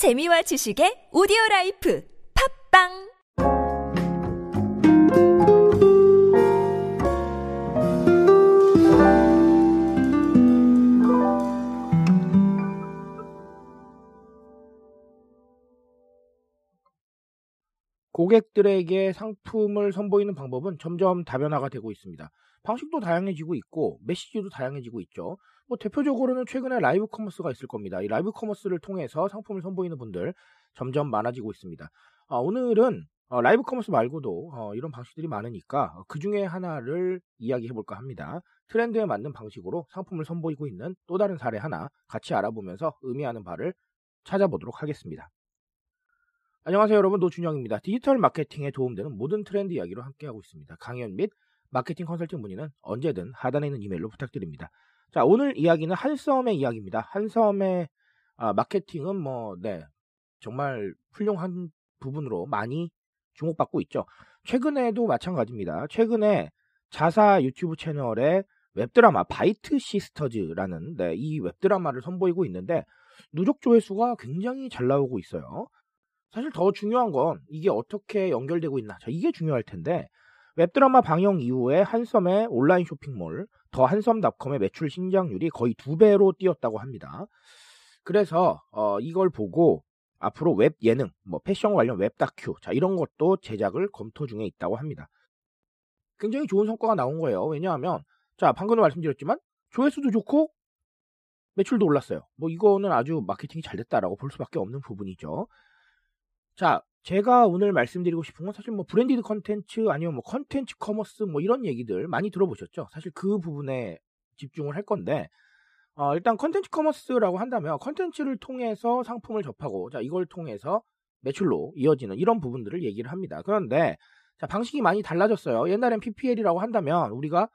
재미와 지식의 오디오 라이프. 팟빵 고객들에게 상품을 선보이는 방법은 점점 다변화가 되고 있습니다. 방식도 다양해지고 있고 메시지도 다양해지고 있죠. 뭐 대표적으로는 최근에 라이브 커머스가 있을 겁니다. 이 라이브 커머스를 통해서 상품을 선보이는 분들 점점 많아지고 있습니다. 아, 오늘은 어, 라이브 커머스 말고도 어, 이런 방식들이 많으니까 그 중에 하나를 이야기해 볼까 합니다. 트렌드에 맞는 방식으로 상품을 선보이고 있는 또 다른 사례 하나 같이 알아보면서 의미하는 바를 찾아보도록 하겠습니다. 안녕하세요 여러분 노준영입니다. 디지털 마케팅에 도움되는 모든 트렌드 이야기로 함께하고 있습니다. 강연 및 마케팅 컨설팅 문의는 언제든 하단에 있는 이메일로 부탁드립니다. 자 오늘 이야기는 한섬의 이야기입니다. 한섬의 아, 마케팅은 뭐 네 정말 훌륭한 부분으로 많이 주목받고 있죠. 최근에도 마찬가지입니다. 최근에 자사 유튜브 채널에 웹드라마 바이트 시스터즈라는 네, 이 웹드라마를 선보이고 있는데 누적 조회수가 굉장히 잘 나오고 있어요. 사실 더 중요한 건 이게 어떻게 연결되고 있나. 자, 이게 중요할 텐데 웹드라마 방영 이후에 한섬의 온라인 쇼핑몰 더 한섬닷컴의 매출 신장률이 거의 두 배로 뛰었다고 합니다. 그래서 어, 이걸 보고 앞으로 웹 예능, 뭐 패션 관련 웹 다큐, 자 이런 것도 제작을 검토 중에 있다고 합니다. 굉장히 좋은 성과가 나온 거예요. 왜냐하면 자 방금도 말씀드렸지만 조회수도 좋고 매출도 올랐어요. 뭐 이거는 아주 마케팅이 잘 됐다라고 볼 수밖에 없는 부분이죠. 자, 제가 오늘 말씀드리고 싶은 건 사실 뭐 branded 컨텐츠 아니면 뭐 컨텐츠 commerce 뭐 이런 얘기들 많이 들어보셨죠? 사실 그 부분에 집중을 할 건데 어, 일단 컨텐츠 commerce라고 한다면 컨텐츠를 통해서 상품을 접하고 자 이걸 통해서 매출로 이어지는 이런 부분들을 얘기를 합니다. 그런데 자 방식이 많이 달라졌어요. 옛날엔 PPL이라고 한다면 우리가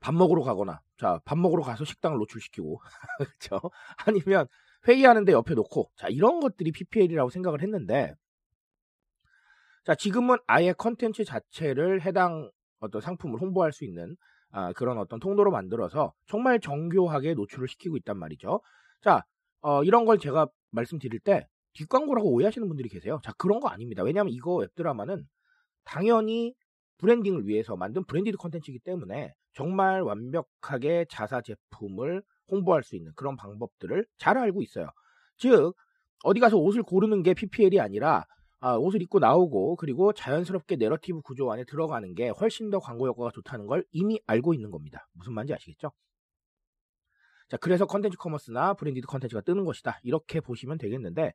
밥 먹으러 가거나 자 밥 먹으러 가서 식당을 노출시키고 그렇죠? 아니면 회의하는데 옆에 놓고 자 이런 것들이 PPL이라고 생각을 했는데 자 지금은 아예 컨텐츠 자체를 해당 어떤 상품을 홍보할 수 있는 아, 그런 어떤 통로로 만들어서 정말 정교하게 노출을 시키고 있단 말이죠. 자 어, 이런 걸 제가 말씀드릴 때 뒷광고라고 오해하시는 분들이 계세요. 자 그런 거 아닙니다. 왜냐하면 이거 웹드라마는 당연히 branding을 위해서 만든 branded 컨텐츠이기 때문에 정말 완벽하게 자사 제품을 홍보할 수 있는 그런 방법들을 잘 알고 있어요. 즉 어디 가서 옷을 고르는 게 PPL이 아니라 아, 옷을 입고 나오고 그리고 자연스럽게 내러티브 구조 안에 들어가는 게 훨씬 더 광고 효과가 좋다는 걸 이미 알고 있는 겁니다. 무슨 말인지 아시겠죠? 자, 그래서 컨텐츠 commerce나 branded 컨텐츠가 뜨는 것이다. 이렇게 보시면 되겠는데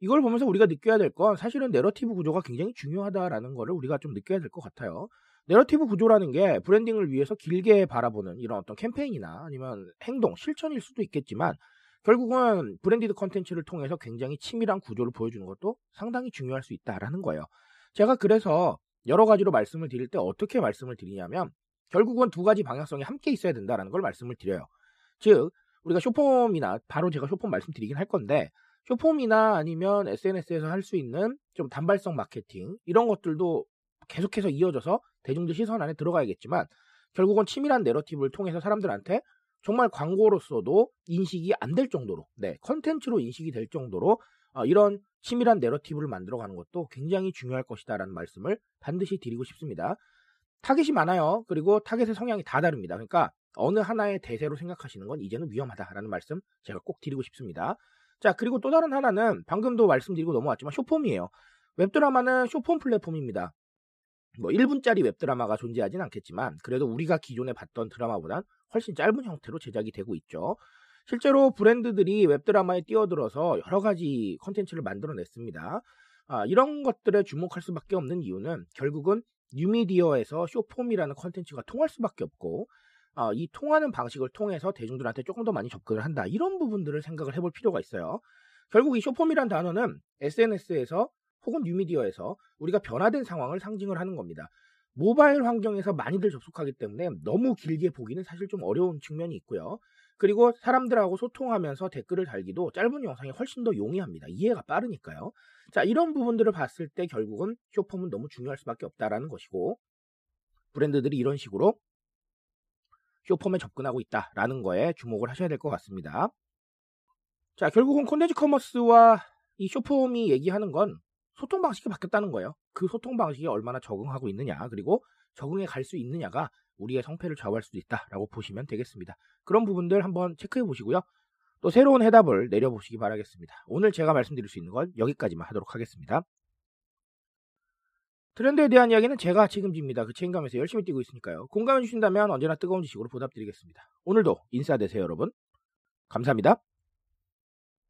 이걸 보면서 우리가 느껴야 될 건 사실은 내러티브 구조가 굉장히 중요하다라는 거를 우리가 좀 느껴야 될 것 같아요. 내러티브 구조라는 게 branding을 위해서 길게 바라보는 이런 어떤 캠페인이나 아니면 행동, 실천일 수도 있겠지만 결국은 branded 컨텐츠를 통해서 굉장히 치밀한 구조를 보여주는 것도 상당히 중요할 수 있다라는 거예요. 제가 그래서 여러 가지로 말씀을 드릴 때 어떻게 말씀을 드리냐면 결국은 두 가지 방향성이 함께 있어야 된다라는 걸 말씀을 드려요. 즉 우리가 short-form이나 바로 제가 쇼폼 말씀드리긴 할 건데 short-form이나 아니면 SNS에서 할 수 있는 좀 단발성 마케팅 이런 것들도 계속해서 이어져서 대중들 시선 안에 들어가야겠지만 결국은 치밀한 내러티브를 통해서 사람들한테 정말 광고로서도 인식이 안 될 정도로 네 컨텐츠로 인식이 될 정도로 어, 이런 치밀한 내러티브를 만들어가는 것도 굉장히 중요할 것이다라는 말씀을 반드시 드리고 싶습니다. 타겟이 많아요. 그리고 타겟의 성향이 다 다릅니다. 그러니까 어느 하나의 대세로 생각하시는 건 이제는 위험하다라는 말씀 제가 꼭 드리고 싶습니다. 자 그리고 또 다른 하나는 방금도 말씀드리고 넘어왔지만 쇼폼이에요. 웹드라마는 쇼폼 플랫폼입니다. 뭐 1분짜리 웹드라마가 존재하진 않겠지만 그래도 우리가 기존에 봤던 드라마보단 훨씬 짧은 형태로 제작이 되고 있죠. 실제로 브랜드들이 웹드라마에 뛰어들어서 여러 가지 컨텐츠를 만들어냈습니다. 아, 이런 것들에 주목할 수밖에 없는 이유는 결국은 뉴미디어에서 short-form이라는 컨텐츠가 통할 수밖에 없고 아, 이 통하는 방식을 통해서 대중들한테 조금 더 많이 접근을 한다. 이런 부분들을 생각을 해볼 필요가 있어요. 결국 이 쇼폼이란 단어는 SNS에서 혹은 뉴미디어에서 우리가 변화된 상황을 상징을 하는 겁니다. 모바일 환경에서 많이들 접속하기 때문에 너무 길게 보기는 사실 좀 어려운 측면이 있고요. 그리고 사람들하고 소통하면서 댓글을 달기도 짧은 영상이 훨씬 더 용이합니다. 이해가 빠르니까요. 자, 이런 부분들을 봤을 때 결국은 쇼폼은 너무 중요할 수밖에 없다라는 것이고 브랜드들이 이런 식으로 쇼폼에 접근하고 있다라는 거에 주목을 하셔야 될 것 같습니다. 자, 결국은 콘텐츠 커머스와 이 쇼폼이 얘기하는 건 소통 방식이 바뀌었다는 거예요. 그 소통 방식에 얼마나 적응하고 있느냐, 그리고 적응해 갈 수 있느냐가 우리의 성패를 좌우할 수도 있다라고 보시면 되겠습니다. 그런 부분들 한번 체크해 보시고요. 또 새로운 해답을 내려보시기 바라겠습니다. 오늘 제가 말씀드릴 수 있는 건 여기까지만 하도록 하겠습니다. 트렌드에 대한 이야기는 제가 책임집니다. 그 책임감에서 열심히 뛰고 있으니까요. 공감해 주신다면 언제나 뜨거운 지식으로 보답드리겠습니다. 오늘도 인싸 되세요, 여러분. 감사합니다.